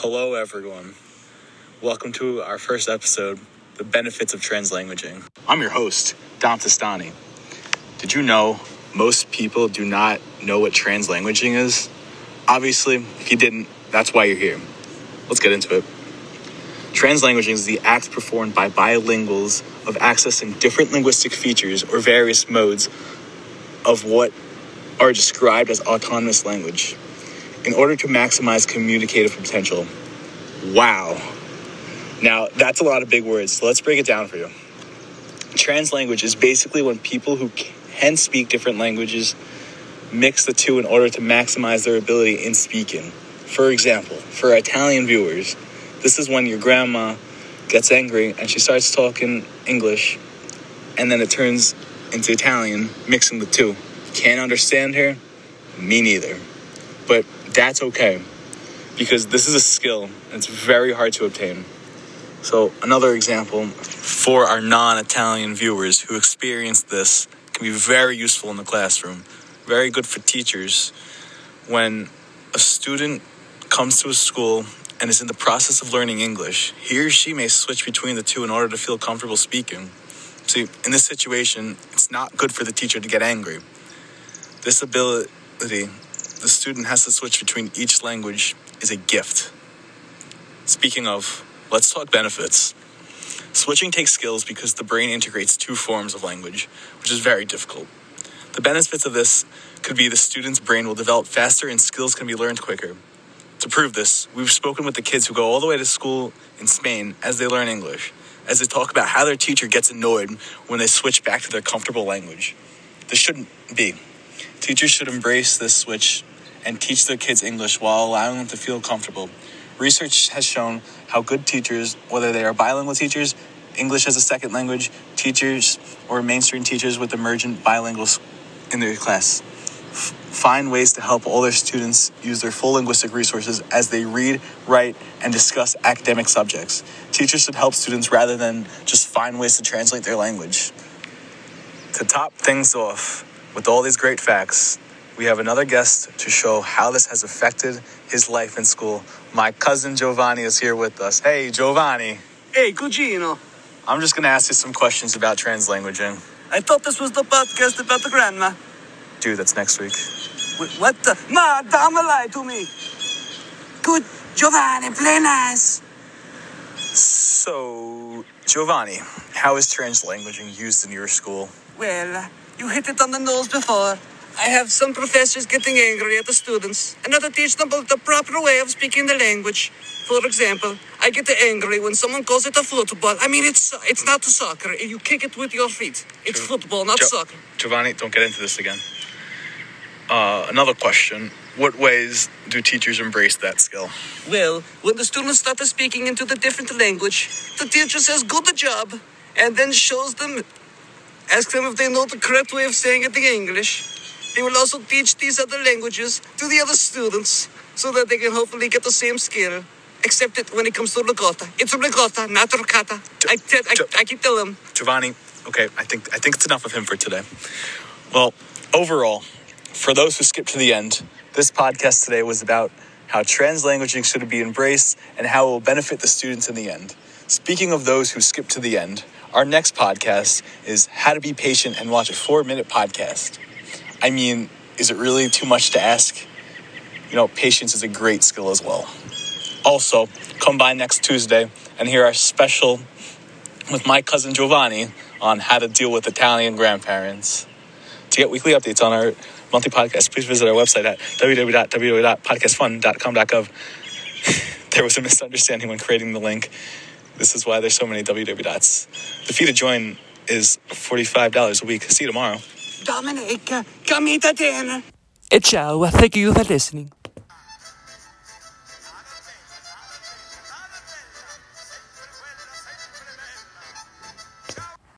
Hello, everyone. Welcome to our first episode, The Benefits of Translanguaging. I'm your host, Dom Tostani. Did you know most people do not know what translanguaging is? Obviously, if you didn't, that's why you're here. Let's get into it. Translanguaging is the act performed by bilinguals of accessing different linguistic features or various modes of what are described as autonomous language in order to maximize communicative potential. Wow. Now, that's a lot of big words, so let's break it down for you. Translanguage is basically when people who can speak different languages mix the two in order to maximize their ability in speaking. For example, for Italian viewers, this is when your grandma gets angry and she starts talking English and then it turns into Italian, mixing the two. Can't understand her? Me neither. But that's okay because this is a skill and it's very hard to obtain. So, another example for our non Italian viewers who experience this can be very useful in the classroom, very good for teachers when a student comes to a school and is in the process of learning English, he or she may switch between the two in order to feel comfortable speaking. See, in this situation, it's not good for the teacher to get angry. This ability, the student has to switch between each language, is a gift. Speaking of, let's talk benefits. Switching takes skills because the brain integrates two forms of language, which is very difficult. The benefits of this could be the student's brain will develop faster and skills can be learned quicker. To prove this, we've spoken with the kids who go all the way to school in Spain as they learn English, as they talk about how their teacher gets annoyed when they switch back to their comfortable language. This shouldn't be. Teachers should embrace this switch and teach their kids English while allowing them to feel comfortable. Research has shown how good teachers, whether they are bilingual teachers, English as a second language teachers, or mainstream teachers with emergent bilinguals in their class, find ways to help all their students use their full linguistic resources as they read, write, and discuss academic subjects. Teachers should help students rather than just find ways to translate their language. To top things off with all these great facts, we have another guest to show how this has affected his life in school. My cousin Giovanni is here with us. Hey, Giovanni. Hey, cugino. I'm just going to ask you some questions about translanguaging. I thought this was the podcast about the grandma. Dude, that's next week. Wait, what the? Ma, don't lie to me. Good, Giovanni, play nice. So, Giovanni, how is translanguaging used in your school? Well, you hit it on the nose before. I have some professors getting angry at the students and not to teach them about the proper way of speaking the language. For example, I get angry when someone calls it a football. I mean, it's it's not soccer. You kick it with your feet. It's football, not Jo- soccer. Giovanni, don't get into this again. Uh, another question. What ways do teachers embrace that skill? Well, when the students start speaking into the different language, the teacher says good job, and then shows them, asks them if they know the correct way of saying it in English. They will also teach these other languages to the other students so that they can hopefully get the same skill. Except it when it comes to ricotta. It's ricotta, not ricotta. I, te- I, I keep telling them. Giovanni, okay, I think I think it's enough of him for today. Well, overall, for those who skipped to the end, this podcast today was about how translanguaging should be embraced and how it will benefit the students in the end. Speaking of those who skipped to the end, our next podcast is how to be patient and watch a four minute podcast. I mean, is it really too much to ask? You know, patience is a great skill as well. Also, come by next Tuesday and hear our special with my cousin Giovanni on how to deal with Italian grandparents. To get weekly updates on our monthly podcast, please visit our website at www.podcastfun.com.gov. there was a misunderstanding when creating the link. This is why there's so many www dots. The fee to join is $45 a week. See you tomorrow. Dominic, come eat a dinner. E ciao, thank you for listening.